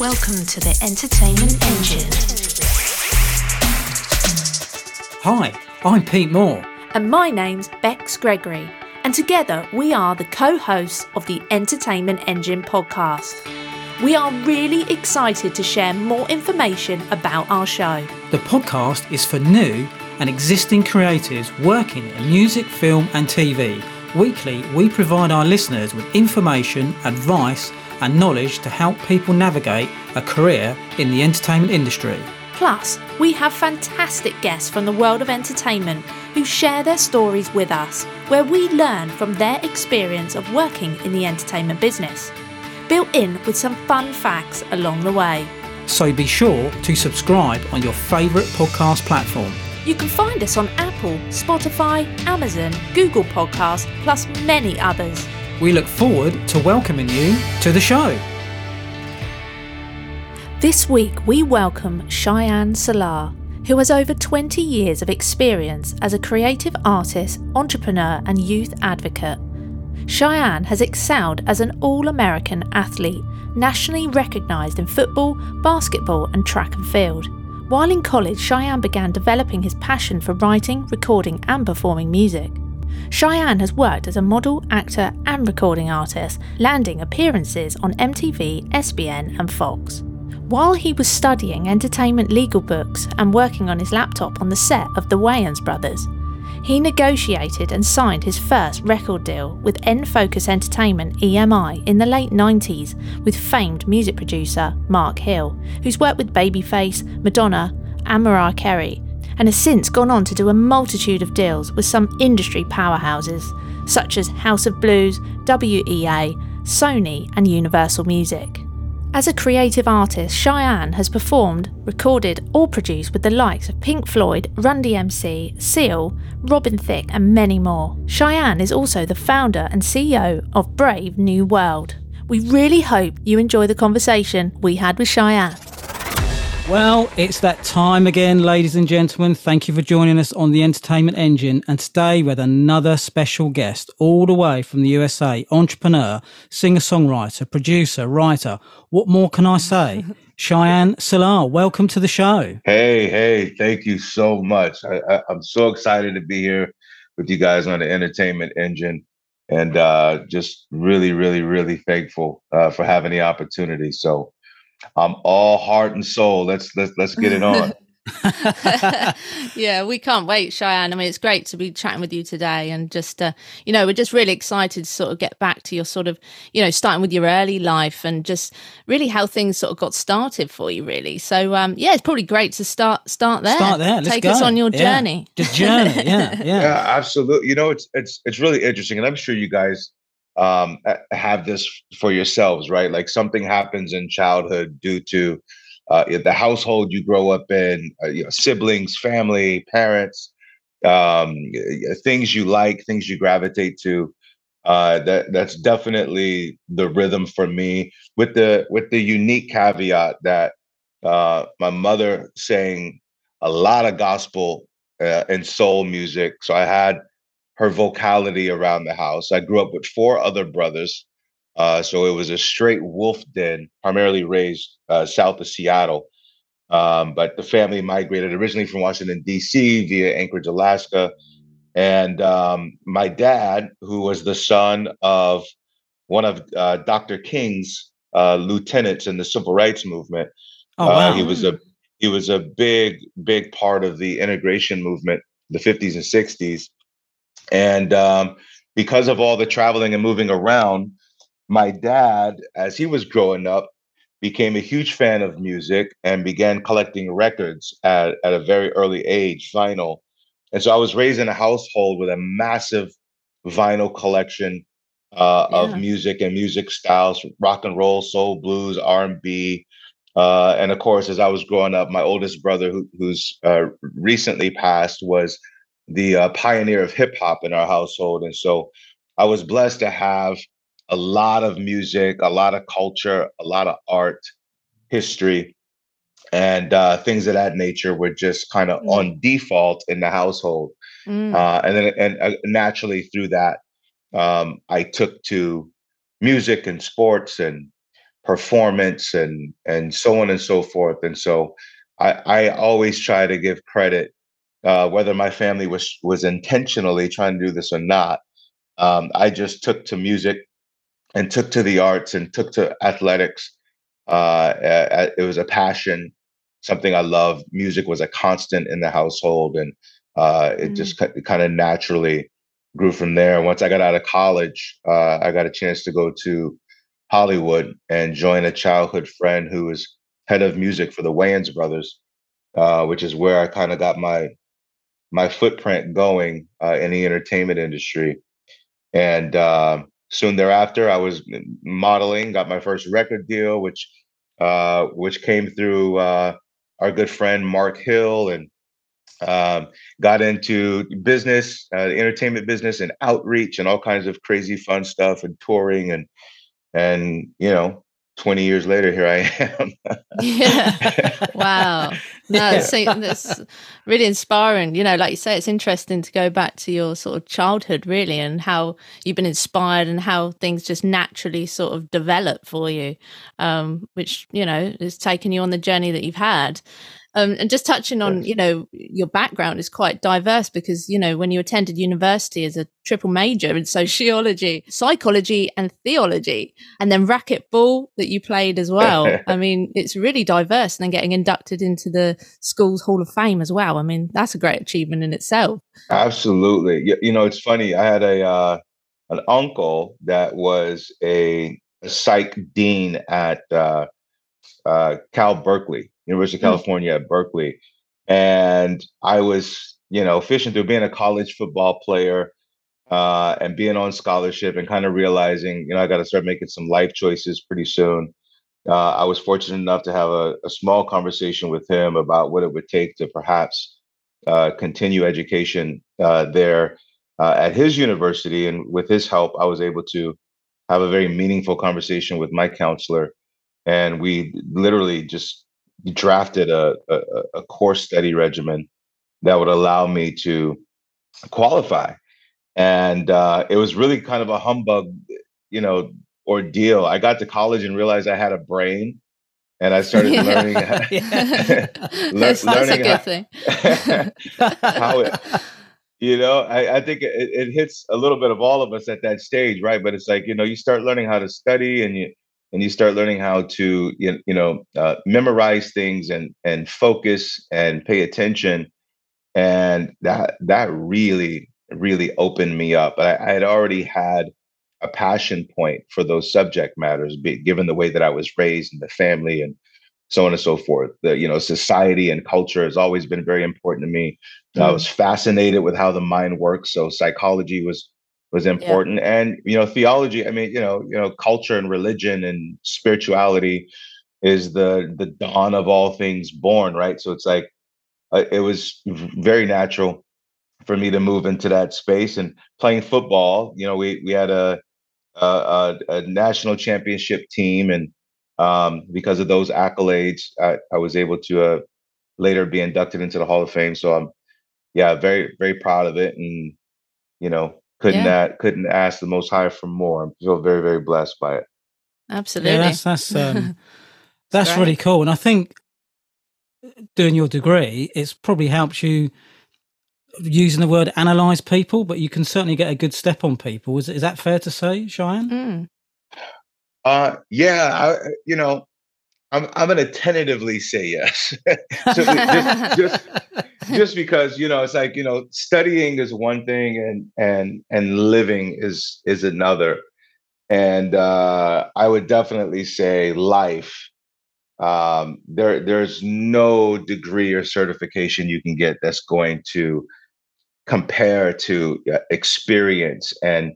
Welcome to the Entertainment Engine. Hi, I'm Pete Moore. And my name's Bex Gregory. And together we are the co hosts of the Entertainment Engine podcast. We are really excited to share more information about our show. The podcast is for new and existing creatives working in music, film, and TV. Weekly, we provide our listeners with information, advice, and knowledge to help people navigate a career in the entertainment industry. Plus, we have fantastic guests from the world of entertainment who share their stories with us, where we learn from their experience of working in the entertainment business, built in with some fun facts along the way. So be sure to subscribe on your favourite podcast platform. You can find us on Apple, Spotify, Amazon, Google Podcasts, plus many others. We look forward to welcoming you to the show. This week, we welcome Shyan Selah, who has over 20 years of experience as a creative artist, entrepreneur, and youth advocate. Shyan has excelled as an all American athlete, nationally recognised in football, basketball, and track and field. While in college, Shyan began developing his passion for writing, recording, and performing music. Shyan has worked as a model, actor, and recording artist, landing appearances on MTV, ESPN, and Fox. While he was studying entertainment legal books and working on his laptop on the set of The Wayans Brothers, he negotiated and signed his first record deal with N'Focus Entertainment EMI in the late 90s with famed music producer Mark Hill, who's worked with Babyface, Madonna, and Mariah Carey, and has since gone on to do a multitude of deals with some industry powerhouses such as House of Blues, WEA, Sony, and Universal Music. As a creative artist, Shyan has performed, recorded, or produced with the likes of Pink Floyd, Run DMC, Seal, Robin Thicke, and many more. Shyan is also the founder and CEO of Brave New World. We really hope you enjoy the conversation we had with Shyan. Well, it's that time again, ladies and gentlemen. Thank you for joining us on the Entertainment Engine and today with another special guest, all the way from the USA entrepreneur, singer songwriter, producer, writer. What more can I say? Shyan Selah, welcome to the show. Hey, hey, thank you so much. I, am so excited to be here with you guys on the Entertainment Engine and uh, just really, really, really thankful uh, for having the opportunity. So, I'm all heart and soul. Let's let's let's get it on. yeah, we can't wait, Shyan. I mean, it's great to be chatting with you today, and just uh, you know, we're just really excited to sort of get back to your sort of you know starting with your early life and just really how things sort of got started for you, really. So um, yeah, it's probably great to start start there. Start there. Let's Take go. us on your yeah. journey. The journey. Yeah, yeah, yeah, absolutely. You know, it's it's it's really interesting, and I'm sure you guys um, have this for yourselves, right? Like something happens in childhood due to uh, the household you grow up in, uh, you know, siblings, family, parents, um, things you like, things you gravitate to. Uh, that that's definitely the rhythm for me. With the with the unique caveat that uh, my mother sang a lot of gospel uh, and soul music, so I had her vocality around the house. I grew up with four other brothers. Uh, so it was a straight wolf den, primarily raised uh, south of Seattle. Um, but the family migrated originally from Washington, D.C. via Anchorage, Alaska. And um, my dad, who was the son of one of uh, Dr. King's uh, lieutenants in the civil rights movement, oh, wow. Uh, he was a he was a big, big part of the integration movement, the 50s and 60s. And um, because of all the traveling and moving around, my dad, as he was growing up, became a huge fan of music and began collecting records at, at a very early age, vinyl. And so I was raised in a household with a massive vinyl collection uh, yeah. of music and music styles, rock and roll, soul, blues, R&B. Uh, and of course, as I was growing up, my oldest brother, who, who's uh, recently passed, was the uh, pioneer of hip hop in our household. And so I was blessed to have a lot of music, a lot of culture, a lot of art, history, and uh, things of that nature were just kind of mm. on default in the household. Mm. Uh, and then, and uh, naturally through that, um, I took to music and sports and performance and and so on and so forth. And so I, I always try to give credit, uh, whether my family was was intentionally trying to do this or not. Um, I just took to music and took to the arts and took to athletics. Uh, it was a passion, something I loved. Music was a constant in the household, and uh, it mm. just kind of naturally grew from there. Once I got out of college, uh, I got a chance to go to Hollywood and join a childhood friend who was head of music for the Wayans brothers, uh, which is where I kind of got my my footprint going uh, in the entertainment industry. And uh, soon thereafter, I was modeling, got my first record deal, which uh, which came through uh, our good friend Mark Hill, and um, got into business, uh, entertainment business, and outreach, and all kinds of crazy fun stuff, and touring, and and you know 20 years later here i am. Yeah. Wow. No yeah. so that's really inspiring. You know like you say it's interesting to go back to your sort of childhood really and how you've been inspired and how things just naturally sort of develop for you um, which you know has taken you on the journey that you've had um, and just touching on, you know, your background is quite diverse because, you know, when you attended university as a triple major in sociology, psychology, and theology, and then racquetball that you played as well. I mean, it's really diverse. And then getting inducted into the school's Hall of Fame as well. I mean, that's a great achievement in itself. Absolutely. You, you know, it's funny. I had a uh, an uncle that was a, a psych dean at uh, uh, Cal Berkeley University of hmm. California at Berkeley. And I was, you know, fishing through being a college football player uh, and being on scholarship and kind of realizing, you know, I got to start making some life choices pretty soon. Uh, I was fortunate enough to have a, a, small conversation with him about what it would take to perhaps uh, continue education uh, there uh, at his university. And with his help, I was able to have a very meaningful conversation with my counselor. And we literally just drafted a, a, a course study regimen that would allow me to qualify. And uh, it was really kind of a humbug, you know, ordeal. I got to college and realized I had a brain, and I started yeah. learning. yeah. le- learning a good how, thing. how it, you know, I, I think it, it hits a little bit of all of us at that stage, right? But it's like you know, you start learning how to study, and you and you start learning how to you know uh, memorize things and and focus and pay attention. And that that really really opened me up. I, I had already had a passion point for those subject matters given the way that i was raised and the family and so on and so forth. The you know society and culture has always been very important to me. Mm. i was fascinated with how the mind works so psychology was was important. Yeah. and you know theology i mean you know you know culture and religion and spirituality is the the dawn of all things born right? So it's like uh, it was very natural for me to move into that space. And playing football you know we we had a a, a national championship team. And um, because of those accolades I, I was able to uh, later be inducted into the hall of fame. So i'm yeah very very proud of it. And you know couldn't yeah. Add, couldn't ask the most high for more. I feel very very blessed by it. Absolutely, yeah, that's that's um, that's really cool, and I think doing your degree, it's probably helped you using the word analyze people, but you can certainly get a good step on people. Is is that fair to say, Shyan? Mm. Uh, yeah, I, you know, I'm I'm gonna tentatively say yes. so just, just just because you know it's like you know studying is one thing and and and living is is another. And uh, I would definitely say life. Um, there there's no degree or certification you can get that's going to compare to uh, experience and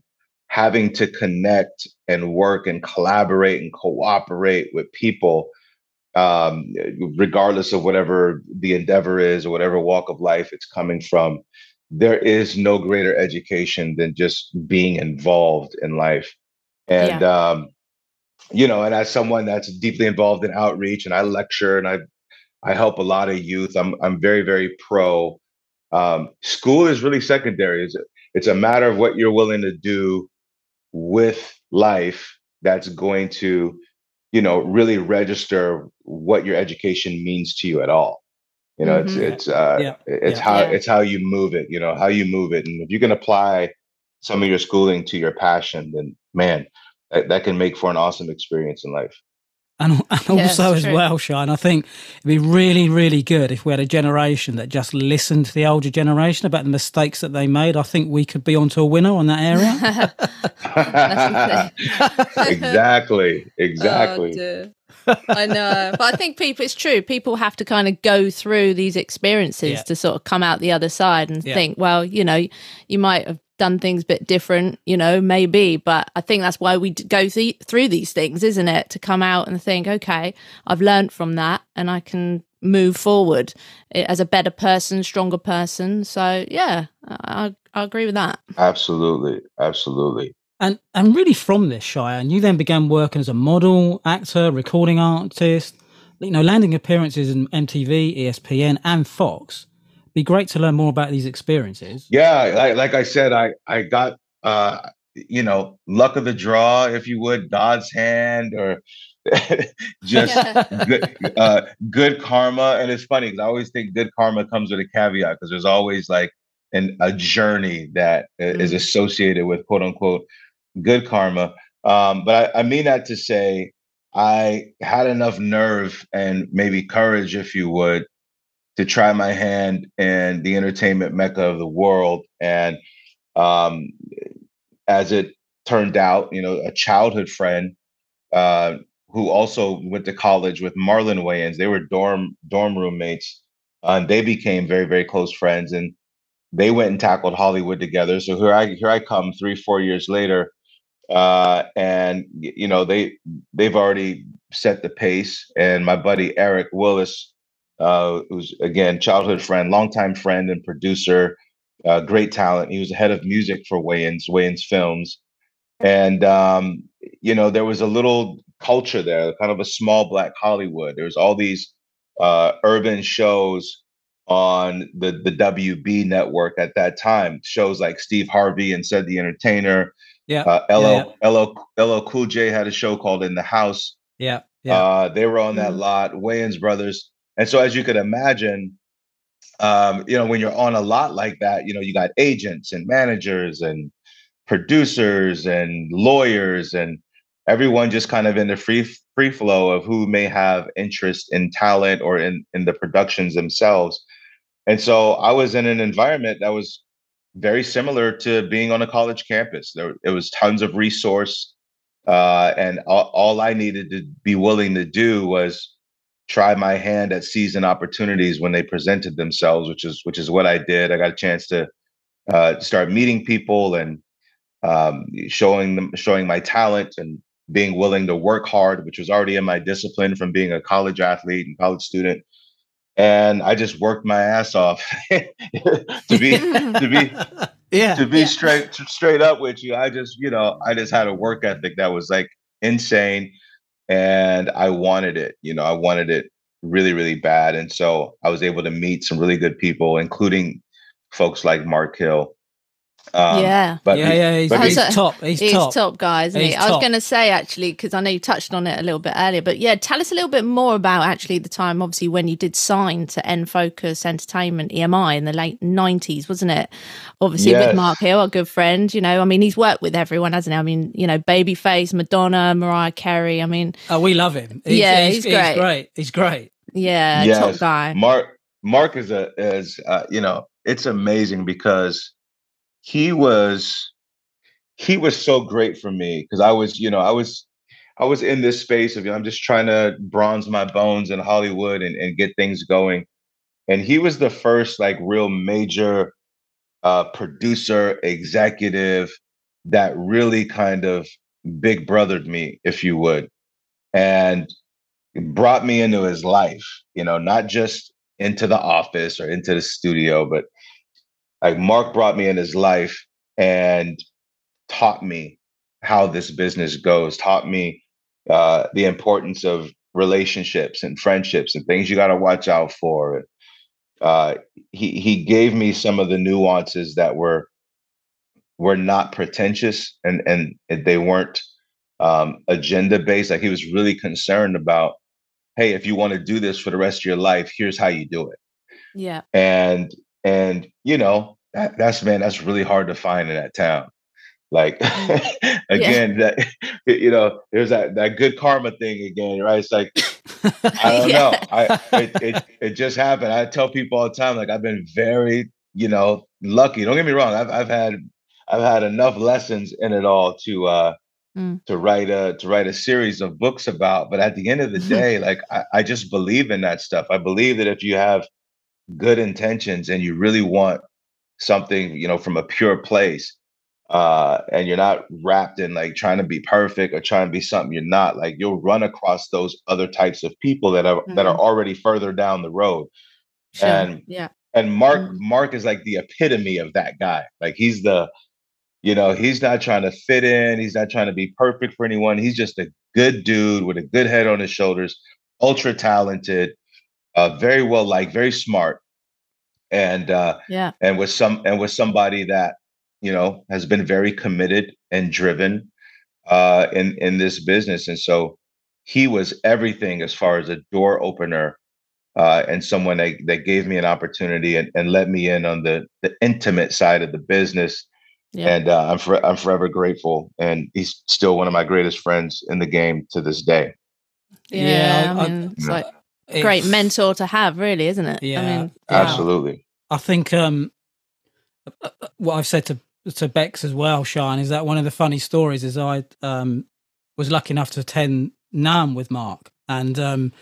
having to connect and work and collaborate and cooperate with people um, regardless of whatever the endeavor is or whatever walk of life it's coming from, there is no greater education than just being involved in life. And, yeah. um, you know, and as someone that's deeply involved in outreach and I lecture and I, I help a lot of youth, I'm, I'm very, very pro. Um, school is really secondary. It's, it's a matter of what you're willing to do with life that's going to you know, really register what your education means to you at all. You know, Mhm. it's it's uh, Yeah. it's Yeah. how Yeah. it's how you move it. You know, how you move it, and if you can apply some of your schooling to your passion, then man, that, that can make for an awesome experience in life. And, and Yeah, also as true. well, Shyan, I think it'd be really, really good if we had a generation that just listened to the older generation about the mistakes that they made. I think we could be onto a winner on that area. exactly, Oh, exactly. dear. I know, but I think people. It's true. People have to kind of go through these experiences Yeah. to sort of come out the other side and Yeah. think, well, you know, you might have done things a bit different, you know, maybe. But I think that's why we go th- through these things, isn't it? To come out and think, okay, I've learned from that, and I can move forward eh, as a better person, stronger person. So yeah, I, I agree with that. Absolutely, absolutely. And and really from this, Shyan, you then began working as a model, actor, recording artist, you know, landing appearances in MTV, ESPN, and Fox. Be great to learn more about these experiences. Yeah, like, like I said, I I got uh you know luck of the draw, if you would, God's hand, or just good, uh, good karma. And it's funny because I always think good karma comes with a caveat because there's always like an a journey that i- is Mm. associated with quote unquote good karma. Um, but I, I mean that to say I had enough nerve and maybe courage, if you would, to try my hand in the entertainment mecca of the world. And um, as it turned out, you know, a childhood friend uh, who also went to college with Marlon Wayans. They were dorm dorm roommates, uh, and they became very very close friends. And they went and tackled Hollywood together. So here I here I come three four years later, uh, and you know they they've already set the pace. And my buddy Eric Willis, uh, who's again childhood friend, longtime friend and producer, uh, great talent. He was the head of music for Wayans Wayans Films, and um, you know there was a little culture there, kind of a small black Hollywood. There was all these uh, urban shows on the the WB network at that time. Shows like Steve Harvey and Cedric the Entertainer. Yeah, Uh, yeah, LL, LL, LL Cool J had a show called In the House. yeah, yeah. Uh, they were on that Mhm. lot, Wayans Brothers. And so, as you could imagine, um, you know, when you're on a lot like that, you know, you got agents and managers and producers and lawyers and everyone just kind of in the free free flow of who may have interest in talent or in in the productions themselves. And so I was in an environment that was very similar to being on a college campus. There it was tons of resource uh, and all, all I needed to be willing to do was try my hand at season opportunities when they presented themselves, which is which is what I did. I got a chance to uh, start meeting people and um, showing them showing my talent and being willing to work hard, which was already in my discipline from being a college athlete and college student. And I just worked my ass off to be to be yeah, to be Yeah. straight straight up with you i just you know i just had a work ethic that was like insane and i wanted it you know i wanted it really really bad and so i was able to meet some really good people including folks like mark hill um, yeah. but yeah, yeah. He's, but he's he's- top. He's, He's top. top, guy, isn't he? He's I was going to say actually because I know you touched on it a little bit earlier, but yeah, tell us a little bit more about actually the time, obviously, when you did sign to N'Focus Entertainment EMI in the late nineties, wasn't it? Obviously with Mark Hill, our good friend. You know, I mean, he's worked with everyone, hasn't he? I mean, you know, Babyface, Madonna, Mariah Carey. I mean, Oh, we love him. He's, Yeah, he's, he's great. He's great. He's great. yeah, top guy. Mark Mark is a is uh, you know it's amazing because he was he was so great for me because I was you know I was I was in this space of you know, I'm just trying to bronze my bones in Hollywood and, and get things going, and he was the first like real major uh, producer executive that really kind of big brothered me, if you would, and brought me into his life. You know, not just into the office or into the studio, but like Mark brought me in his life and taught me how this business goes, taught me uh, the importance of relationships and friendships and things you got to watch out for. Uh, he he gave me some of the nuances that were were not pretentious and and they weren't um, agenda based. Like he was really concerned about, hey, if you want to do this for the rest of your life, here's how you do it. Yeah. And and you know that, that's man, that's really hard to find in that town. Like Mm. again, that you know, there's that that good karma thing again, right? It's like I don't know. I it, it it just happened. I tell people all the time, like I've been very, you know, lucky. Don't get me wrong. I've I've had I've had enough lessons in it all to uh Mm. to write a to write a series of books about. But at the end of the day, like I, I just believe in that stuff. I believe that if you have good intentions and you really want something, you know, from a pure place, uh, and you're not wrapped in like trying to be perfect or trying to be something you're not, like you'll run across those other types of people that are that are already further down the road. Sure. And yeah. and Mark Mm. Mark is like the epitome of that guy. Like he's the, you know, he's not trying to fit in. He's not trying to be perfect for anyone. He's just a good dude with a good head on his shoulders, ultra talented, uh, very well liked, very smart, and uh, Yeah. and with some and with somebody that you know has been very committed and driven uh, in in this business. And so he was everything as far as a door opener uh, and someone that, that gave me an opportunity and, and let me in on the the intimate side of the business. Yeah. And uh, I'm for, I'm forever grateful. And he's still one of my greatest friends in the game to this day. Yeah. Yeah, I I- mean, it's Yeah. Like great mentor to have, really, isn't it? I Yeah, mean, Yeah. Absolutely. I think um, uh, uh, what I've said to to Bex as well, Shyan, is that one of the funny stories is I um, was lucky enough to attend NAMM with Mark, and um,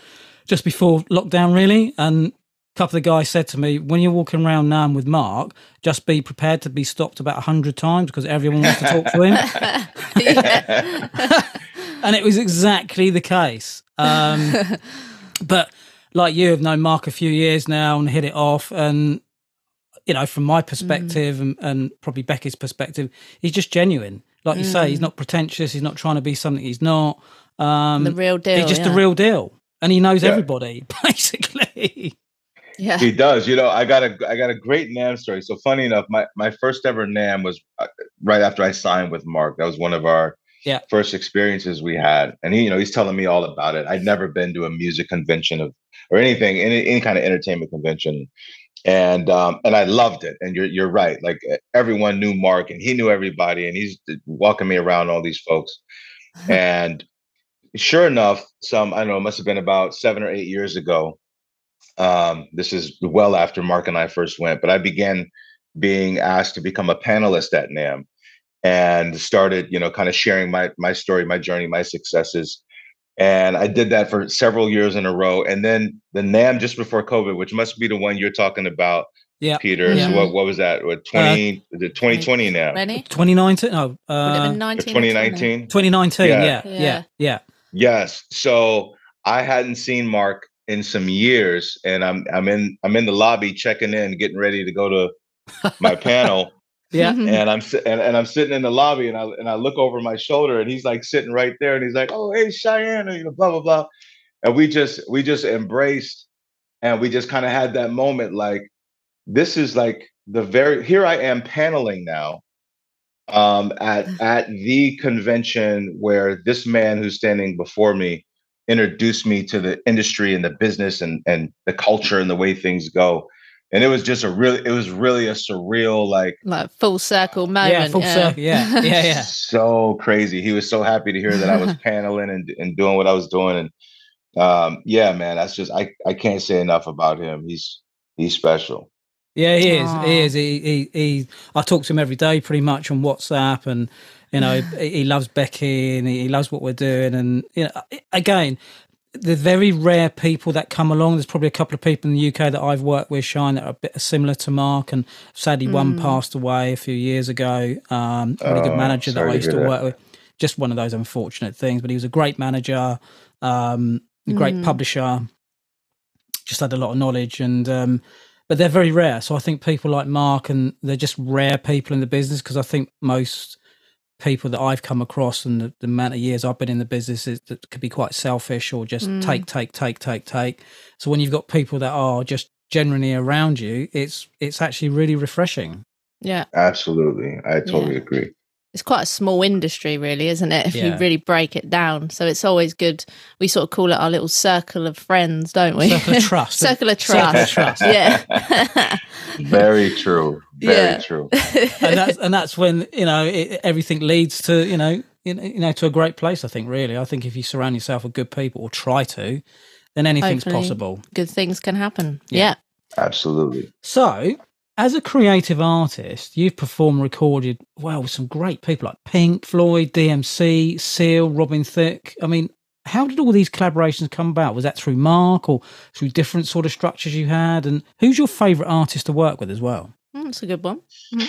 just before lockdown, really, and a couple of the guys said to me, when you're walking around NAMM with Mark, just be prepared to be stopped about a hundred times because everyone wants to talk to him, and it was exactly the case. Um, but like you have known Mark a few years now and hit it off, and you know, from my perspective and, and probably Becky's perspective, he's just genuine. Like you say, he's not pretentious. He's not trying to be something he's not. Um, the real deal. he's just yeah. the real deal, and he knows Yeah. everybody basically. Yeah. He does. You know, I got a I got a great NAMM story. So funny enough, my my first ever NAMM was uh, right after I signed with Mark. That was one of our Yeah. first experiences we had, and he, you know, he's telling me all about it. I'd never been to a music convention of or anything, any any kind of entertainment convention, and um and I loved it. And you're you're right. Like everyone knew Mark, and he knew everybody, and he's walking me around all these folks, and sure enough, some I don't know, it must have been about seven or eight years ago. Um, this is well after Mark and I first went, but I began being asked to become a panelist at NAMM and started, you know, kind of sharing my my story, my journey, my successes. And I did that for several years in a row. And then the NAMM just before COVID, which must be the one you're talking about, Yeah. Peter. Yeah. So what what was that? What 20 the 2020 now? Ready? 2019, no, Would uh, 19 or 20? 2019? 2019. Yeah. Yeah, yeah, Yeah. yeah. Yes. So I hadn't seen Mark in some years, and I'm I'm in I'm in the lobby checking in, getting ready to go to my panel, Yeah. and I'm and, and I'm sitting in the lobby, and I and I look over my shoulder, and he's like sitting right there, and he's like, "Oh, hey, Shyan," you know, blah blah blah, and we just we just embraced, and we just kind of had that moment, like this is like the very here I am paneling now, um, at at the convention where this man who's standing before me introduced me to the industry and the business and and the culture and the way things go and it was just a really it was really a surreal like Like full circle moment. Yeah, full circle, yeah, yeah, yeah. so crazy he was so happy to hear that i was paneling and, and doing what i was doing and um yeah man that's just i i can't say enough about him he's he's special Yeah, he is. Aw. He is. He, he, he, I talk to him every day pretty much on WhatsApp and, you know, he he loves Becky and he he loves what we're doing. And, you know, again, the very rare people that come along, there's probably a couple of people in the UK that I've worked with, Shyan, that are a bit similar to Mark. And sadly, one passed away a few years ago. Um, a really good Oh, manager that I used to that. work with. Just one of those unfortunate things. But he was a great manager, um, a great Mm. publisher, just had a lot of knowledge and um but they're very rare so i think people like mark and they're just rare people in the business because i think most people that i've come across and the, the amount of years i've been in the business is that could be quite selfish or just Mm. take take take take take so when you've got people that are just generally around you it's it's actually really refreshing Yeah. absolutely i totally Yeah. agree it's quite a small industry, really, isn't it? If Yeah. you really break it down, so it's always good. We sort of call it our little circle of friends, don't we? Circle of trust. circle of Circle of trust. trust. yeah. Very true. Very Yeah. true. and that's and that's when you know it, everything leads to you know you know you know to a great place. I think really. I think if you surround yourself with good people or try to, then anything's Hopefully. possible. good things can happen. Yeah. Yeah. Absolutely. So, as a creative artist, you've performed, recorded well with some great people like Pink, Floyd, DMC, Seal, Robin Thicke. I mean, how did all these collaborations come about? Was that through Mark or through different sort of structures you had? And who's your favorite artist to work with as well? Mm, That's a good one.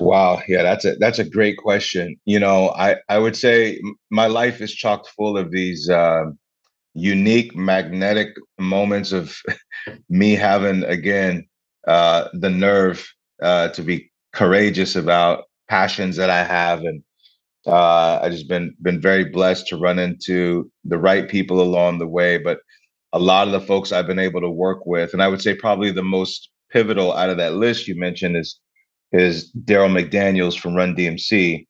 Wow, yeah, that's a that's a great question. You know, I I would say my life is chock full of these um unique magnetic moments of me having again uh, the nerve uh, to be courageous about passions that I have, and uh, I just been been very blessed to run into the right people along the way. But a lot of the folks I've been able to work with, and I would say probably the most pivotal out of that list you mentioned is is Darryl McDaniels from Run DMC.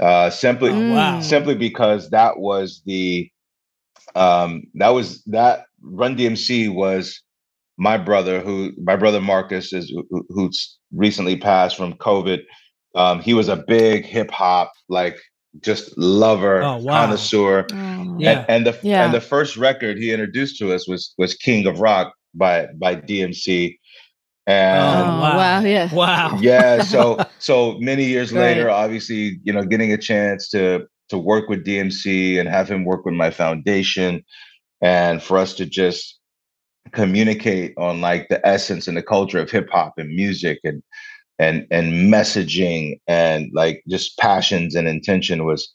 Uh, simply, Oh, wow. simply because that was the um, that was that Run DMC was my brother who my brother Marcus is who, who's recently passed from COVID. Um, he was a big hip hop like just lover Oh, wow. connoisseur. Oh. Yeah. And, and the Yeah. and the first record he introduced to us was was King of Rock by by DMC. Oh, And wow. wow. Yeah. Wow. yeah so so many years Great. later obviously you know getting a chance to to work with dmc and have him work with my foundation and for us to just communicate on like the essence and the culture of hip hop and music and and and messaging and like just passions and intention was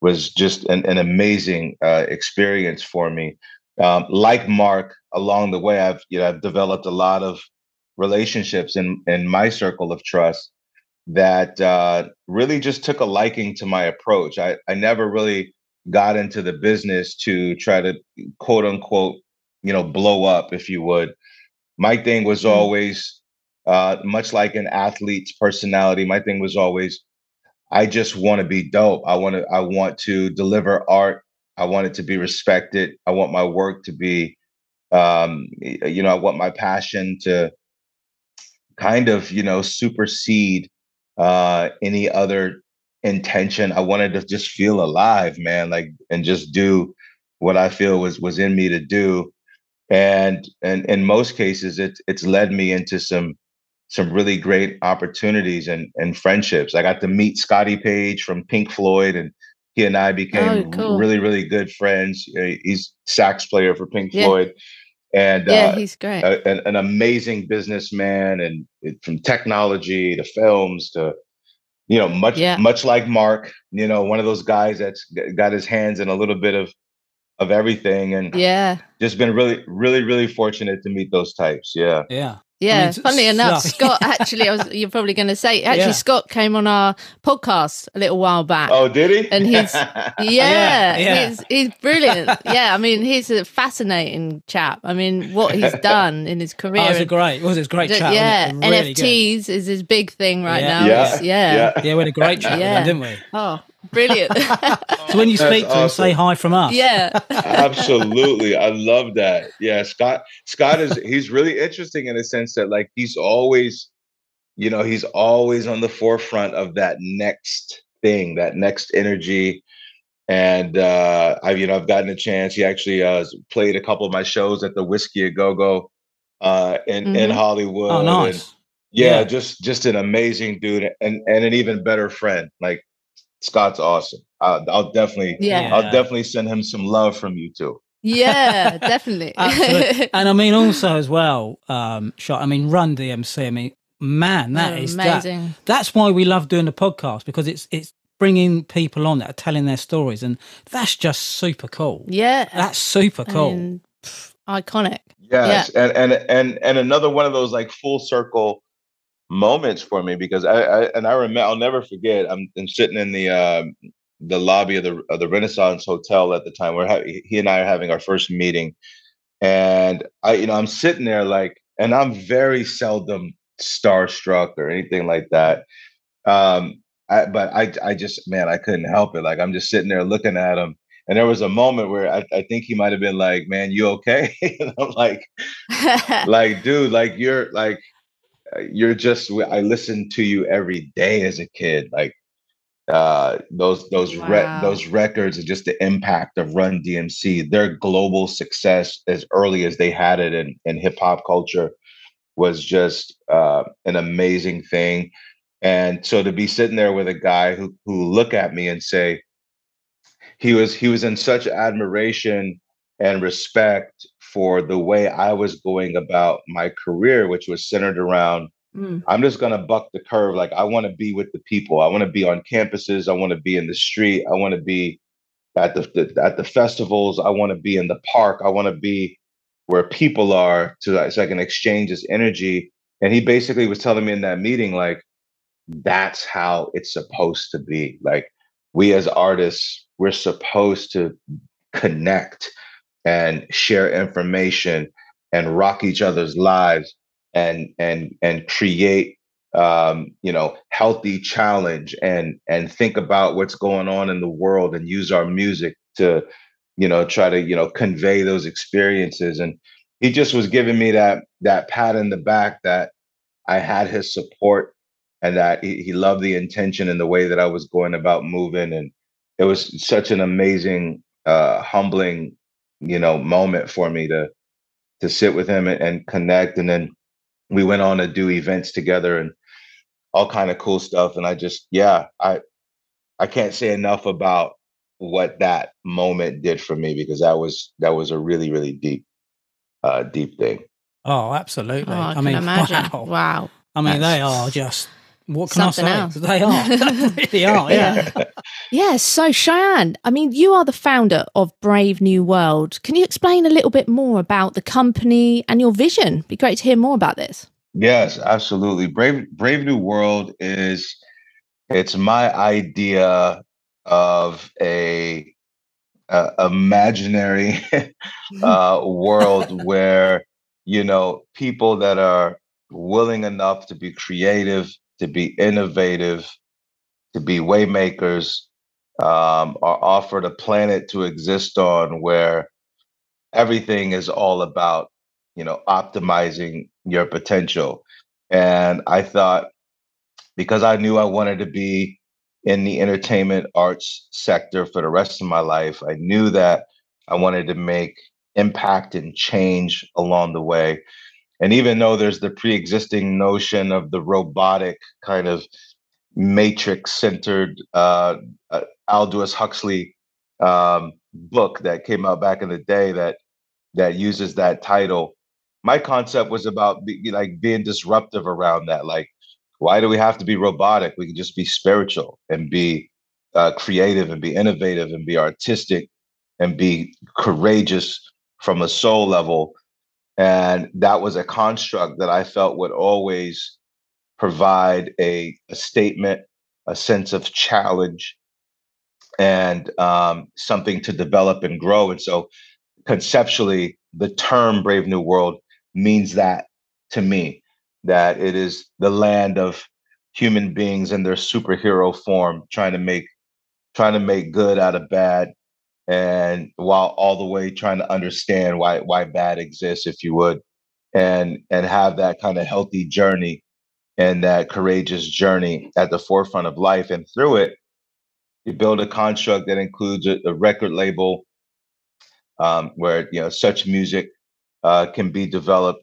was just an, an amazing uh, experience for me um, like mark along the way i've you know i've developed a lot of relationships in in my circle of trust that uh, really just took a liking to my approach. I I never really got into the business to try to quote unquote you know blow up, if you would. My thing was Mm. always uh, much like an athlete's personality. My thing was always I just want to be dope. I want to I want to deliver art. I want it to be respected. I want my work to be um you know, I want my passion to kind of you know supersede uh any other intention i wanted to just feel alive man like and just do what i feel was was in me to do and and in most cases it it's led me into some some really great opportunities and and friendships i got to meet scotty page from pink floyd and he and i became Oh, cool. really really good friends Uh, he's sax player for pink Yeah. floyd and Yeah. uh, He's great. a, an, an amazing businessman and it- from technology to films to you know much Yeah. much like mark you know one of those guys that's got his hands in a little bit of of everything and yeah. just been really really really fortunate to meet those types yeah Yeah. Yeah, mean, funnily enough, so- Scott actually, I was you're probably going to say actually Yeah. Scott came on our podcast a little while back. oh did he And he's- yeah, yeah. he's he's brilliant. yeah, I mean he's a fascinating chap. I mean what he's done in his career. Oh, it was a great. It was a great chat. yeah, wasn't it? Really good. NFTs is his big thing right Yeah. now. yeah It's- yeah. Yeah, we had a great chat Yeah. with him, didn't we? Oh, brilliant. So when you That's speak to him, say hi from us. yeah. absolutely i love that yeah scott scott is he's really interesting in a sense that like he's always you know he's always on the forefront of that next thing that next energy and uh i've you know i've gotten a chance he actually uh played a couple of my shows at the whiskey a go-go uh in in Mhm. hollywood Oh, and nice. yeah, Yeah. just just an amazing dude and and an even better friend like scott's awesome uh, i'll definitely Yeah. I'll definitely send him some love from you too. Yeah, definitely. And I mean, also as well, um, shot. I mean, Run DMC. I mean, man, that They're is that, amazing. that's why we love doing the podcast because it's it's bringing people on that are telling their stories, and that's just super cool. Yeah. That's super I cool. mean, iconic. Yes, and and and and another one of those like full circle moments for me because I, I and I remember I'll never forget. I'm, I'm sitting in the um, the lobby of the of the Renaissance Hotel at the time. We're ha- he and I are having our first meeting, and I you know I'm sitting there like, and I'm very seldom starstruck or anything like that. Um, I, but I, I just, man, I couldn't help it. Like I'm just sitting there looking at him, and there was a moment where I, I think he might have been like, "Man, you okay?" and I'm like, like, dude, like you're like, uh, you're just. I listened to you every day as a kid, like uh, those those wow. re- those records and just the impact of Run DMC, their global success as early as they had it in in hip hop culture was just uh, an amazing thing. And so to be sitting there with a guy who who look at me and say he was he was in such admiration and respect for the way I was going about my career, which was centered around mm. I'm just gonna buck the curve. Like I want to be with the people. I want to be on campuses. I want to be in the street. I want to be at the, the at the festivals. I want to be in the park. I want to be where people are to so I can exchange this energy. And he basically was telling me in that meeting, like, that's how it's supposed to be. Like we as artists, we're supposed to connect and share information and rock each other's lives and and and create um, you know healthy challenge and and think about what's going on in the world and use our music to you know try to you know convey those experiences and he just was giving me that that pat in the back that I had his support and that he, he loved the intention and the way that I was going about moving. And it was such an amazing, uh, humbling, you know, moment for me to to sit with him and, and connect. And then we went on to do events together and all kind of cool stuff. And I just, yeah, I I can't say enough about what that moment did for me because that was that was a really really deep uh deep thing oh absolutely oh, i, I mean imagine. wow wow i mean That's... they are just what can Something I say? Else. They are. they really are. Yeah. yeah. yeah. So, Shyan, I mean, you are the founder of Brave New World. Can you explain a little bit more about the company and your vision? Be great to hear more about this. Yes, absolutely. Brave Brave New World is it's my idea of a, a imaginary uh, world where you know people that are willing enough to be creative to be innovative, to be waymakers, um, are offered a planet to exist on where everything is all about, you know, optimizing your potential. And I thought, because I knew I wanted to be in the entertainment arts sector for the rest of my life, I knew that I wanted to make impact and change along the way. And even though there's the pre-existing notion of the robotic kind of matrix-centered uh, uh, Aldous Huxley um, book that came out back in the day that that uses that title, my concept was about be, like being disruptive around that. Like, why do we have to be robotic? We can just be spiritual and be uh, creative and be innovative and be artistic and be courageous from a soul level and that was a construct that I felt would always provide a, a statement, a sense of challenge, and um, something to develop and grow. And so, conceptually, the term Brave New World means that to me, that it is the land of human beings in their superhero form, trying to make trying to make good out of bad, and while all the way trying to understand why why bad exists if you would and and have that kind of healthy journey and that courageous journey at the forefront of life. And through it you build a construct that includes a, a record label um, where you know such music uh, can be developed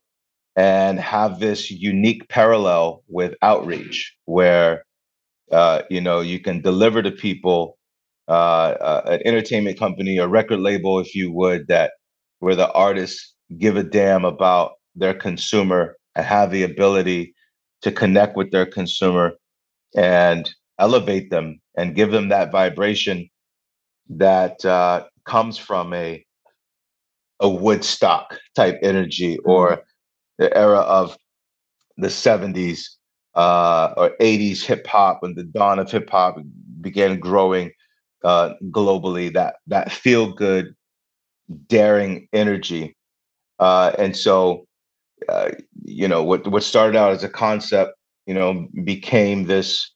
and have this unique parallel with outreach where uh, you know you can deliver to people uh, uh, an entertainment company, a record label, if you would, that where the artists give a damn about their consumer and have the ability to connect with their consumer and elevate them and give them that vibration that uh, comes from a a Woodstock type energy or mm-hmm. the era of the 70s uh, or 80s hip hop when the dawn of hip hop began growing uh, globally that that feel good, daring energy, uh, and so uh, you know what what started out as a concept, you know, became this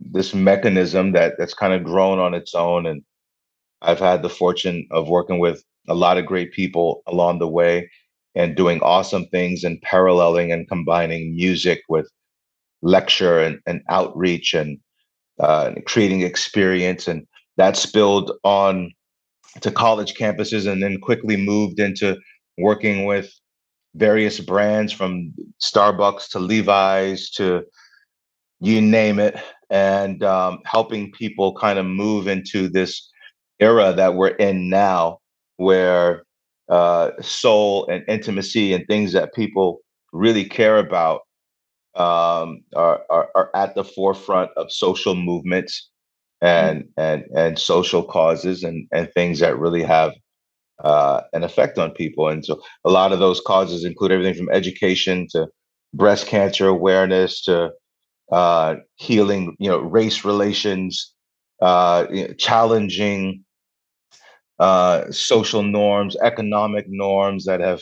this mechanism that that's kind of grown on its own and i've had the fortune of working with a lot of great people along the way and doing awesome things and paralleling and combining music with lecture and, and outreach and uh, creating experience and that spilled on to college campuses and then quickly moved into working with various brands from starbucks to levi's to you name it and um, helping people kind of move into this era that we're in now where uh, soul and intimacy and things that people really care about um, are, are, are at the forefront of social movements and and and social causes and and things that really have uh, an effect on people. And so a lot of those causes include everything from education to breast cancer awareness to uh, healing, you know, race relations, uh, challenging uh, social norms, economic norms that have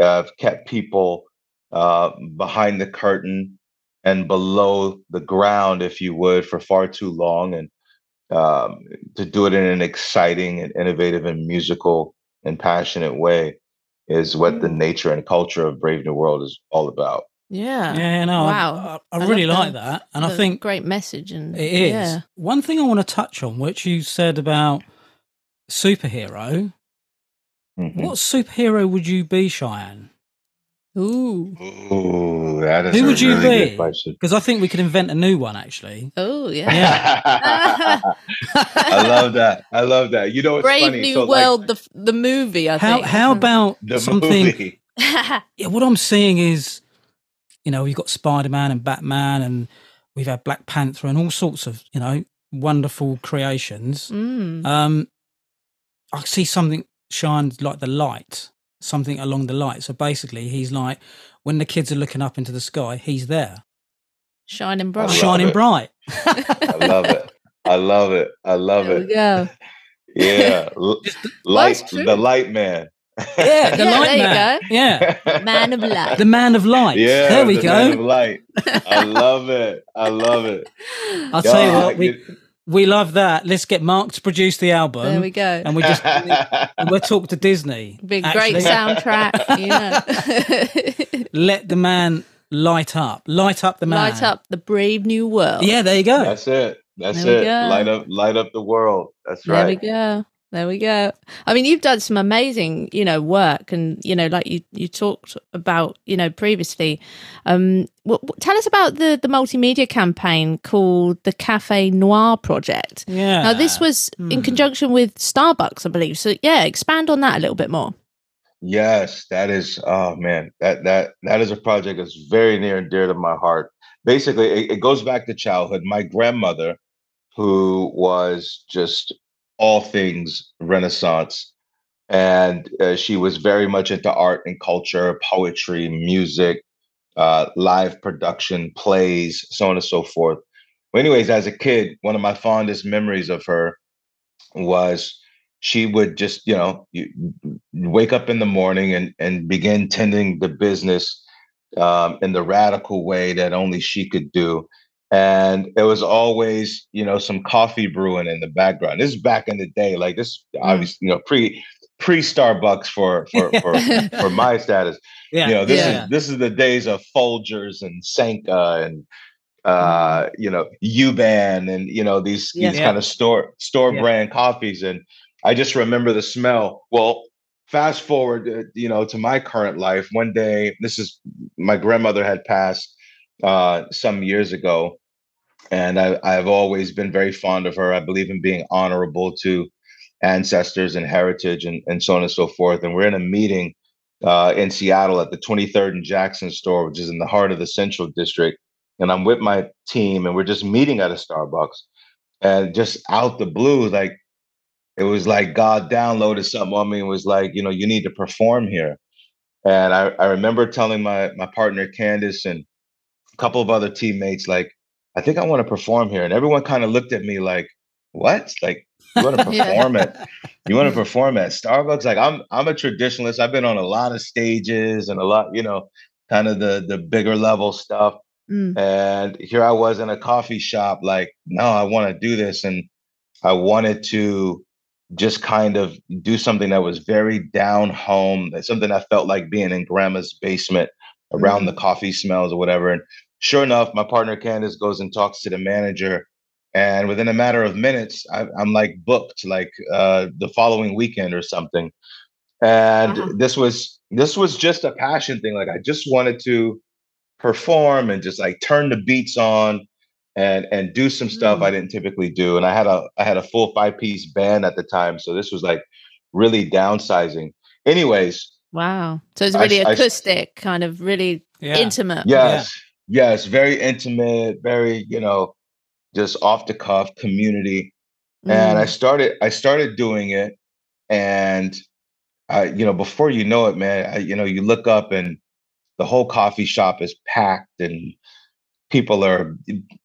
uh, kept people uh, behind the curtain and below the ground, if you would, for far too long, and um, to do it in an exciting and innovative and musical and passionate way is what the mm. nature and culture of Brave New World is all about. Yeah. Yeah, no, wow. I, I, I really like that. And I think great message and it is. Yeah. One thing I want to touch on, which you said about superhero. Mm-hmm. What superhero would you be, Shyan? Ooh. Ooh, that is Who would you really be? Because I think we could invent a new one, actually. Oh, yeah. yeah. I love that. I love that. You know, it's Brave funny. New so, World, like, the the movie. I how think. how about something? yeah, what I'm seeing is, you know, we've got Spider Man and Batman, and we've had Black Panther and all sorts of you know wonderful creations. Mm. Um, I see something shines like the light, something along the light. So basically, he's like, when the kids are looking up into the sky, he's there. Shining bright. Shining it. bright. I love it. I love it. I love there it. Yeah. Yeah. light, the light man. Yeah, the yeah, light man. Yeah. Man of light. The man of light. Yeah. There we the go. Man of light. I love it. I love it. I'll tell you what, we, we love that. Let's get Mark to produce the album. There we go. And we just and we'll talk to Disney. Big great soundtrack. yeah. Let the man light up. Light up the man. Light up the brave new world. Yeah, there you go. That's it. That's there it. Light up light up the world. That's there right. There we go. There we go. I mean, you've done some amazing, you know, work, and you know, like you you talked about, you know, previously. Um, w- w- tell us about the the multimedia campaign called the Cafe Noir Project. Yeah. Now, this was in hmm. conjunction with Starbucks, I believe. So, yeah, expand on that a little bit more. Yes, that is. Oh man, that that that is a project that's very near and dear to my heart. Basically, it, it goes back to childhood. My grandmother, who was just all things Renaissance. And uh, she was very much into art and culture, poetry, music, uh, live production, plays, so on and so forth. Well, anyways, as a kid, one of my fondest memories of her was she would just, you know, wake up in the morning and, and begin tending the business um, in the radical way that only she could do and it was always you know some coffee brewing in the background this is back in the day like this obviously you know pre pre starbucks for for for, for my status yeah you know this yeah. is this is the days of folgers and sanka and uh mm. you know Yuban and you know these yeah. these yeah. kind of store store brand coffees and i just remember the smell well fast forward uh, you know to my current life one day this is my grandmother had passed uh some years ago and I, I've always been very fond of her. I believe in being honorable to ancestors and heritage and, and so on and so forth. And we're in a meeting uh, in Seattle at the 23rd and Jackson store, which is in the heart of the Central District. And I'm with my team, and we're just meeting at a Starbucks. And just out the blue, like it was like God downloaded something on me and was like, you know, you need to perform here. And I, I remember telling my my partner Candace and a couple of other teammates, like, I think I want to perform here. And everyone kind of looked at me like, what? Like, you want to perform yeah. at you want to perform at Starbucks? Like I'm I'm a traditionalist. I've been on a lot of stages and a lot, you know, kind of the the bigger level stuff. Mm. And here I was in a coffee shop, like, no, I want to do this. And I wanted to just kind of do something that was very down home, something I felt like being in grandma's basement around mm. the coffee smells or whatever. And sure enough, my partner Candace goes and talks to the manager. And within a matter of minutes, I, am like booked like uh, the following weekend or something. And uh-huh. this was this was just a passion thing. Like I just wanted to perform and just like turn the beats on and and do some stuff mm. I didn't typically do. And I had a I had a full five piece band at the time, so this was like really downsizing. Anyways, wow. So it's really I, acoustic, I, kind of really yeah. intimate. Yes, yeah. Yes, very intimate, very you know, just off the cuff community. Mm. And I mm. started I started doing it, and I you know before you know it, man, I, you know you look up and the whole coffee shop is packed and people are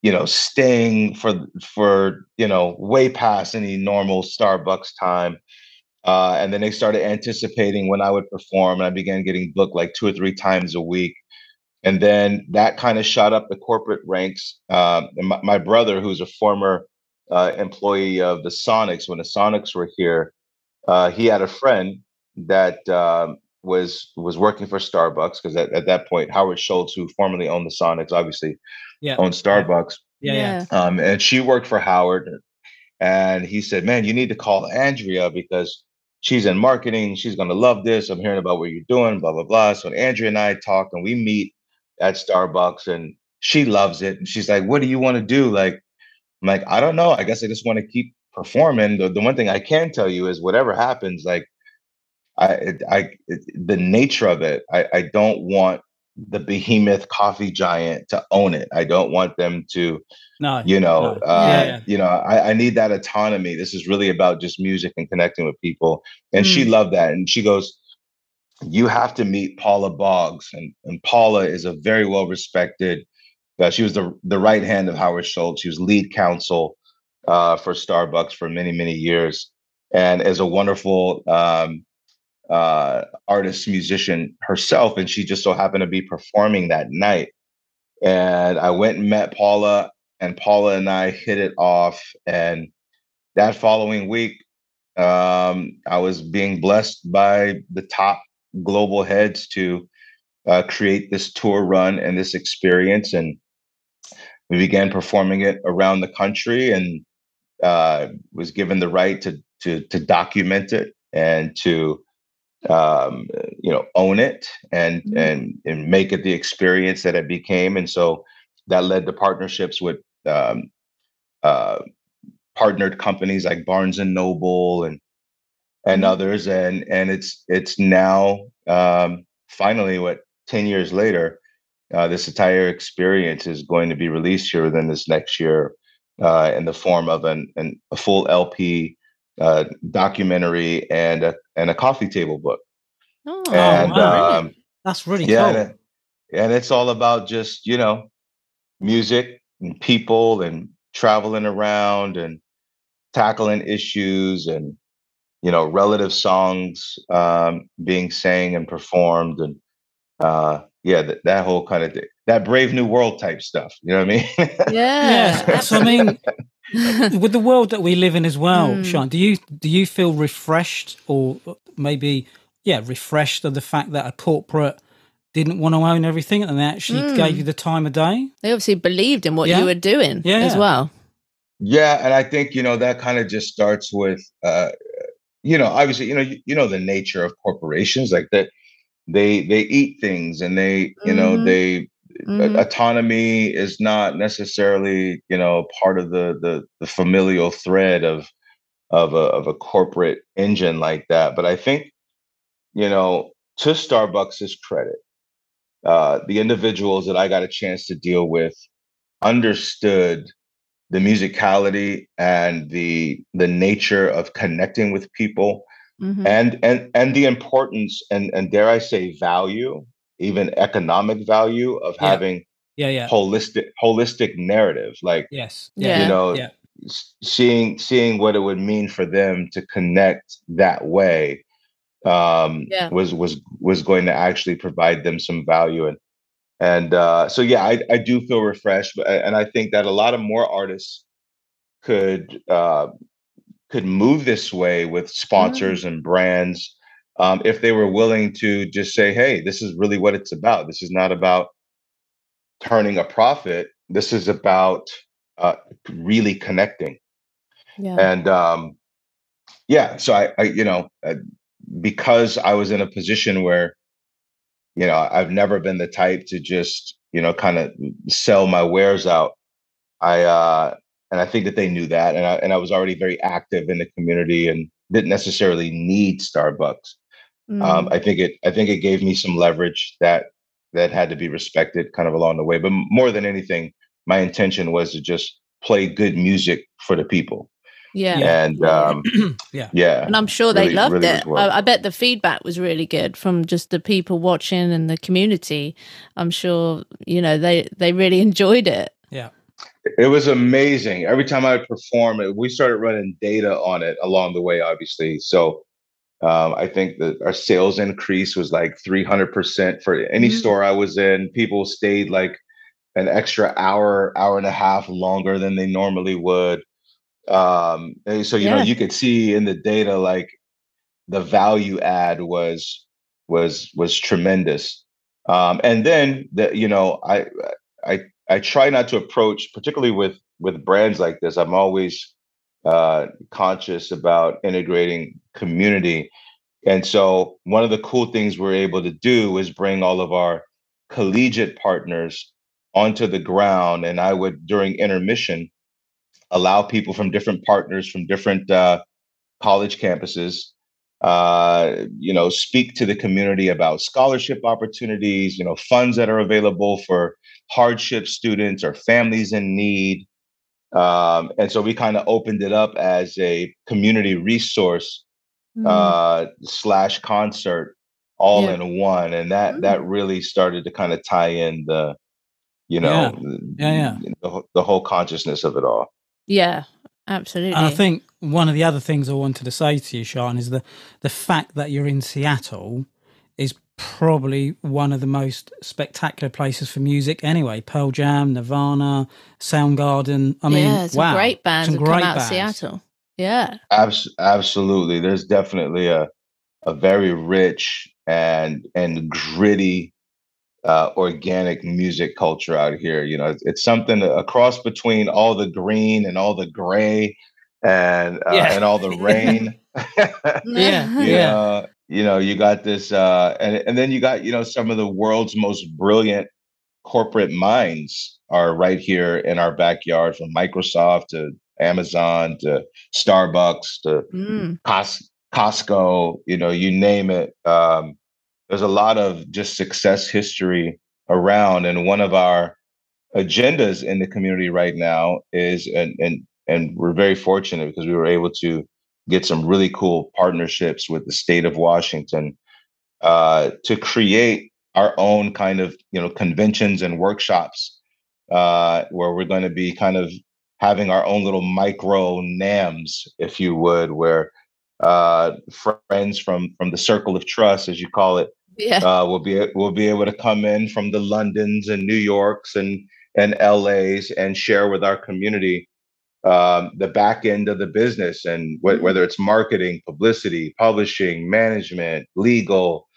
you know staying for for you know way past any normal starbucks time uh, and then they started anticipating when i would perform and i began getting booked like two or three times a week and then that kind of shot up the corporate ranks um, and my, my, brother who's a former uh, employee of the sonics when the sonics were here uh, he had a friend that um, was was working for Starbucks because at, at that point Howard Schultz, who formerly owned the Sonics, obviously yeah. owned Starbucks. Yeah, yeah. Um, and she worked for Howard, and he said, "Man, you need to call Andrea because she's in marketing. She's gonna love this. I'm hearing about what you're doing. Blah blah blah." So Andrea and I talk, and we meet at Starbucks, and she loves it. And she's like, "What do you want to do?" Like, I'm like, "I don't know. I guess I just want to keep performing." The, the one thing I can tell you is, whatever happens, like I, I, the nature of it, I, I don't want the behemoth coffee giant to own it. I don't want them to, no, you know, no. Uh, yeah, yeah. you know, I, I, need that autonomy. This is really about just music and connecting with people. And mm. she loved that. And she goes, you have to meet Paula Boggs. And, and Paula is a very well respected, uh, she was the, the right hand of Howard Schultz. She was lead counsel uh, for Starbucks for many, many years and is a wonderful um, uh, artist musician herself, and she just so happened to be performing that night. And I went and met Paula, and Paula and I hit it off. And that following week, um, I was being blessed by the top global heads to uh, create this tour run and this experience. And we began performing it around the country, and uh, was given the right to to to document it and to um, you know own it and mm-hmm. and and make it the experience that it became and so that led to partnerships with um, uh, partnered companies like barnes and noble and and mm-hmm. others and and it's it's now um, finally what 10 years later uh, this entire experience is going to be released here within this next year uh, in the form of an, an a full lp uh, documentary and a, and a coffee table book. Oh, and wow. um, that's really yeah, cool. And, and it's all about just you know music and people and traveling around and tackling issues and you know relative songs um, being sang and performed and uh, yeah that, that whole kind of thing that brave new world type stuff you know what i mean yeah, yeah so i mean with the world that we live in as well, mm. Sean, do you do you feel refreshed or maybe yeah, refreshed of the fact that a corporate didn't want to own everything and they actually mm. gave you the time of day? They obviously believed in what yeah. you were doing yeah. as well. Yeah, and I think you know that kind of just starts with uh you know, obviously, you know, you, you know the nature of corporations like that they they eat things and they, you mm-hmm. know, they Mm-hmm. Autonomy is not necessarily, you know, part of the the, the familial thread of of a of a corporate engine like that. But I think, you know, to Starbucks' credit, uh, the individuals that I got a chance to deal with understood the musicality and the the nature of connecting with people mm-hmm. and and and the importance and and dare I say value even economic value of yeah. having yeah yeah holistic holistic narrative like yes yeah. you know yeah. seeing seeing what it would mean for them to connect that way um yeah. was was was going to actually provide them some value and and uh, so yeah, I, I do feel refreshed, but, and I think that a lot of more artists could uh, could move this way with sponsors mm. and brands um, if they were willing to just say, "Hey, this is really what it's about. This is not about turning a profit. This is about uh, really connecting." Yeah. And um, yeah, so I, I you know, uh, because I was in a position where, you know, I've never been the type to just, you know, kind of sell my wares out. I uh, and I think that they knew that, and I and I was already very active in the community and didn't necessarily need Starbucks. Um, mm. Um, I think it I think it gave me some leverage that that had to be respected kind of along the way. But more than anything, my intention was to just play good music for the people. Yeah. And um, yeah. Yeah. And I'm sure they really, loved really it. Well. I, I, bet the feedback was really good from just the people watching and the community. I'm sure, you know, they they really enjoyed it. Yeah. It was amazing. Every time I would perform it, we started running data on it along the way, obviously. So um, I think that our sales increase was like 300% for any mm-hmm. store I was in. People stayed like an extra hour, hour and a half longer than they normally would. Um, so you yeah. know, you could see in the data like the value add was was was tremendous. Um, and then the you know, I I I try not to approach, particularly with with brands like this. I'm always uh, conscious about integrating community. And so, one of the cool things we're able to do is bring all of our collegiate partners onto the ground. And I would, during intermission, allow people from different partners from different uh, college campuses uh, you know speak to the community about scholarship opportunities you know funds that are available for hardship students or families in need um, and so we kind of opened it up as a community resource mm. uh, slash concert all yeah. in one and that mm. that really started to kind of tie in the you know yeah, yeah, yeah. The, the whole consciousness of it all yeah, absolutely. And I think one of the other things I wanted to say to you, Sean, is the the fact that you're in Seattle is probably one of the most spectacular places for music anyway. Pearl Jam, Nirvana, Soundgarden. I mean, yeah, some wow, great bands some great come out bands. Seattle. Yeah. Abs- absolutely. There's definitely a a very rich and and gritty uh, organic music culture out here. You know, it's, it's, something a cross between all the green and all the gray and uh, yeah. and all the rain. yeah, yeah. you know, you got this, uh, and and then you got you know some of the world's most brilliant corporate minds are right here in our backyard, from Microsoft to Amazon to Starbucks to mm. Cos- Costco. You know, you name it. Um, there's a lot of just success history around and one of our agendas in the community right now is and and and we're very fortunate because we were able to get some really cool partnerships with the state of Washington uh, to create our own kind of you know conventions and workshops uh, where we're going to be kind of having our own little micro NAMMs, if you would, where uh, friends from from the circle of trust, as you call it, yeah. Uh, we'll be we'll be able to come in from the Londons and New Yorks and and LAs and share with our community um, the back end of the business and wh- mm-hmm. whether it's marketing, publicity, publishing, management, legal,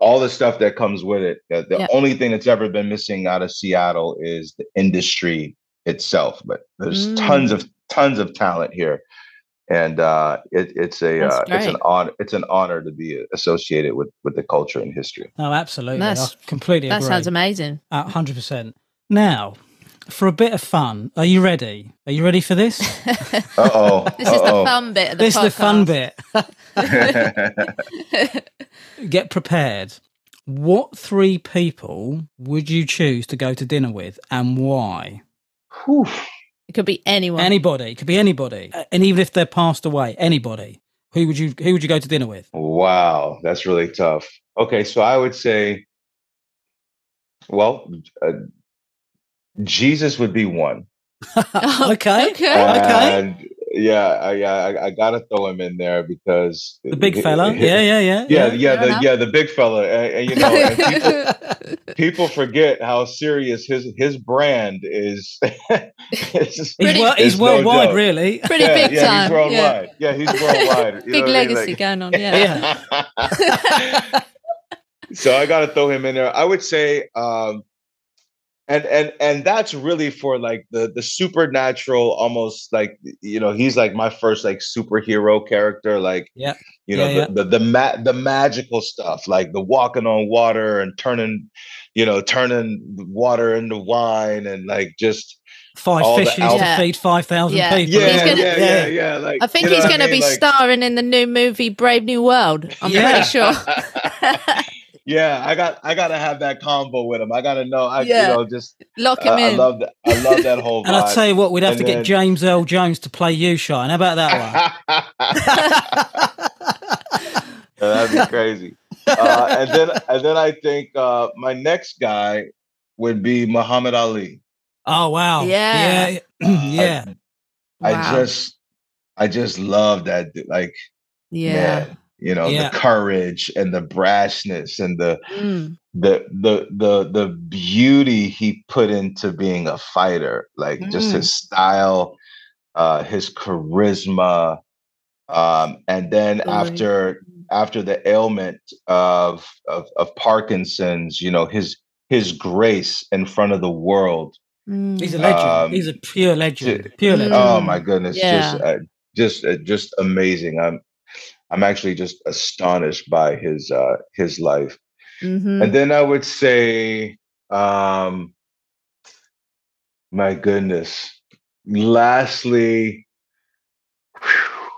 all the stuff that comes with it. The, the yeah. only thing that's ever been missing out of Seattle is the industry itself, but there's mm. tons of tons of talent here and uh, it, it's a uh, it's an honor it's an honor to be associated with with the culture and history. Oh, absolutely! That's, I completely that agree. sounds amazing. hundred percent. Now, for a bit of fun, are you ready? Are you ready for this? uh oh. This is the fun bit. Of the this podcast. is the fun bit. Get prepared. What three people would you choose to go to dinner with, and why? Whew. It could be anyone. Anybody. It could be anybody. And even if they're passed away, anybody. Who would you who would you go to dinner with? Wow, that's really tough. Okay, so I would say well, uh, Jesus would be one. okay. Okay. And yeah, I, I, I gotta throw him in there because the big fella. Yeah, yeah, yeah, yeah, yeah, the yeah the big fella, and, and you know, and people, people, forget how serious his his brand is. he's, well, he's no worldwide, joke. really. Pretty yeah, big yeah, time. He's worldwide. Yeah, yeah he's worldwide. big legacy like, going on. Yeah. yeah. so I gotta throw him in there. I would say. um and and and that's really for like the the supernatural almost like you know he's like my first like superhero character like yeah you know yeah, the yeah. the the, ma- the magical stuff like the walking on water and turning you know turning water into wine and like just five fishes to feed 5,000 yeah. people. Yeah, gonna, yeah, yeah, yeah, Like, I think he's going to be like, starring in the new movie Brave New World. I'm pretty sure. yeah, I got I gotta have that combo with him. I gotta know. I yeah. you know just lock him uh, in. I love that. I love that whole. and I'll tell you what, we'd have and to then... get James Earl Jones to play you, Sean. How about that one? yeah, that'd be crazy. Uh, and then and then I think uh, my next guy would be Muhammad Ali. Oh wow! Yeah, yeah, yeah. I, wow. I just I just love that. Like, yeah. Man, you know yeah. the courage and the brashness and the mm. the the the the beauty he put into being a fighter like mm. just his mm. style uh his charisma um and then after after the ailment of, of of parkinson's you know his his grace in front of the world mm. he's a legend um, he's a pure legend pure legend oh my goodness yeah. just uh, just uh, just amazing i'm I'm actually just astonished by his uh, his life. Mm-hmm. And then I would say, um, my goodness. Lastly, whew,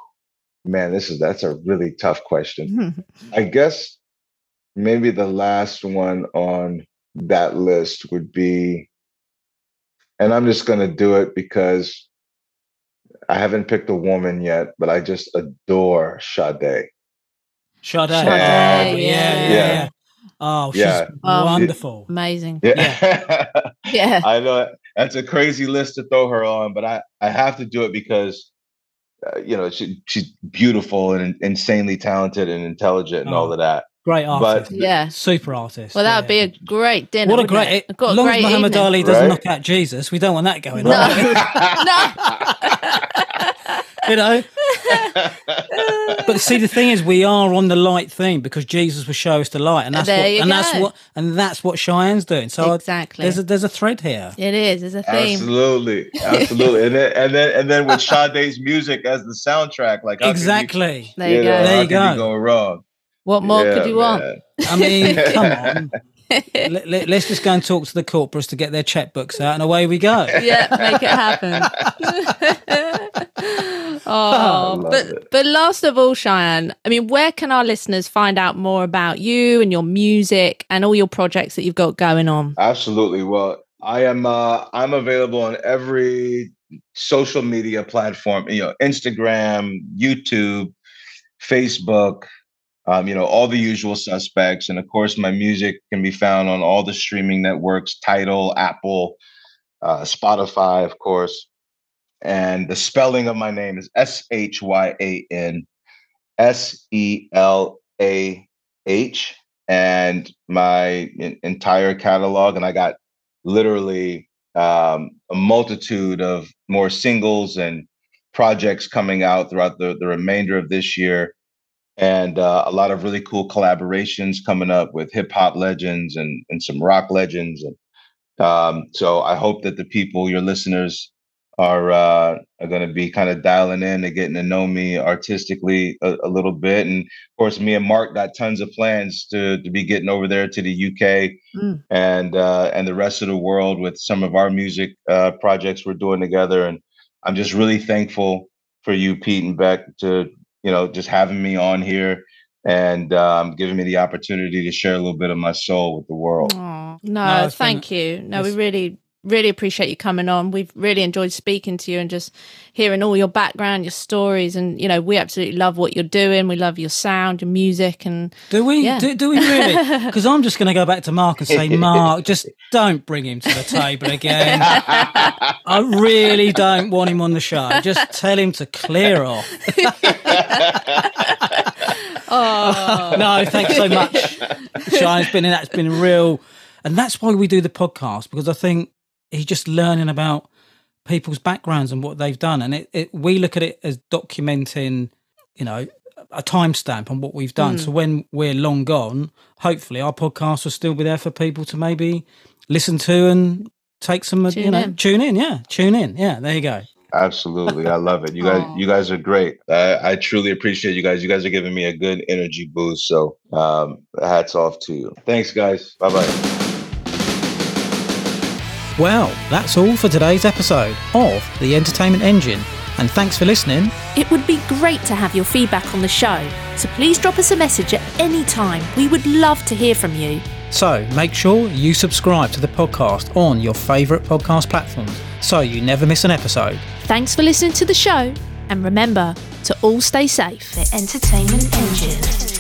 man, this is that's a really tough question. I guess maybe the last one on that list would be, and I'm just gonna do it because I haven't picked a woman yet, but I just adore Sade. Sade. Sade, yeah, yeah, yeah. yeah. Oh, she's yeah. Um, wonderful. Amazing. Yeah. yeah. I know that's a crazy list to throw her on, but I, I have to do it because, uh, you know, she, she's beautiful and insanely talented and intelligent and oh. all of that. Great artist. But, yeah. Super artist. Well, that would yeah. be a great dinner. What a great. It, as long as Muhammad evening. Ali doesn't right? knock out Jesus, we don't want that going no. on. no. you know? but see, the thing is, we are on the light thing because Jesus will show us the light, and that's there what, and go. that's what, and that's what Shyan's doing. So exactly, there's a there's a thread here. It is. There's a theme. Absolutely, absolutely, and then and then and then with Sade's music as the soundtrack, like exactly. You, there you, you go. Know, there you go. You go wrong. What more yeah, could you man. want? I mean, come on. let, us let, just go and talk to the corporates to get their checkbooks out, and away we go. Yeah, make it happen. oh, but it. but last of all, Shyan, I mean, where can our listeners find out more about you and your music and all your projects that you've got going on? Absolutely. Well, I am uh, I'm available on every social media platform. You know, Instagram, YouTube, Facebook, um, you know, all the usual suspects. And of course, my music can be found on all the streaming networks Tidal, Apple, uh, Spotify, of course. And the spelling of my name is S H Y A N S E L A H. And my entire catalog, and I got literally um, a multitude of more singles and projects coming out throughout the, the remainder of this year and uh, a lot of really cool collaborations coming up with hip hop legends and and some rock legends. And um, so I hope that the people, your listeners, are uh, are going to be kind of dialing in and getting to know me artistically a, a, little bit. And of course, me and Mark got tons of plans to to be getting over there to the UK mm. and uh, and the rest of the world with some of our music uh, projects we're doing together. And I'm just really thankful for you, Pete and Beck, to you know, just having me on here and um, giving me the opportunity to share a little bit of my soul with the world. no, no thank you. No, we really really appreciate you coming on. We've really enjoyed speaking to you and just hearing all your background, your stories, and you know, we absolutely love what you're doing. We love your sound, your music, and do we? Yeah. Do, do we really? Because I'm just going to go back to Mark and say, Mark, just don't bring him to the table again. I really don't want him on the show. Just tell him to clear off. oh no, thanks so much. Shine's been that. It's been real, and that's why we do the podcast because I think he's just learning about people's backgrounds and what they've done, and it, it we look at it as documenting, you know, a timestamp on what we've done. Mm. So when we're long gone, hopefully our podcast will still be there for people to maybe listen to and take some, tune you know, in. tune in. Yeah, tune in. Yeah, there you go. Absolutely, I love it. You guys, you guys are great. I, I, truly appreciate you guys. You guys are giving me a good energy boost. So, um, hats off to you. Thanks, guys. Bye bye. Well, that's all for today's episode of the Entertainment Engine. And thanks for listening. It would be great to have your feedback on the show. So please drop us a message at any time. We would love to hear from you. So make sure you subscribe to the podcast on your favourite podcast platforms so you never miss an episode. Thanks for listening to the show, and remember to all stay safe. The Entertainment Engine.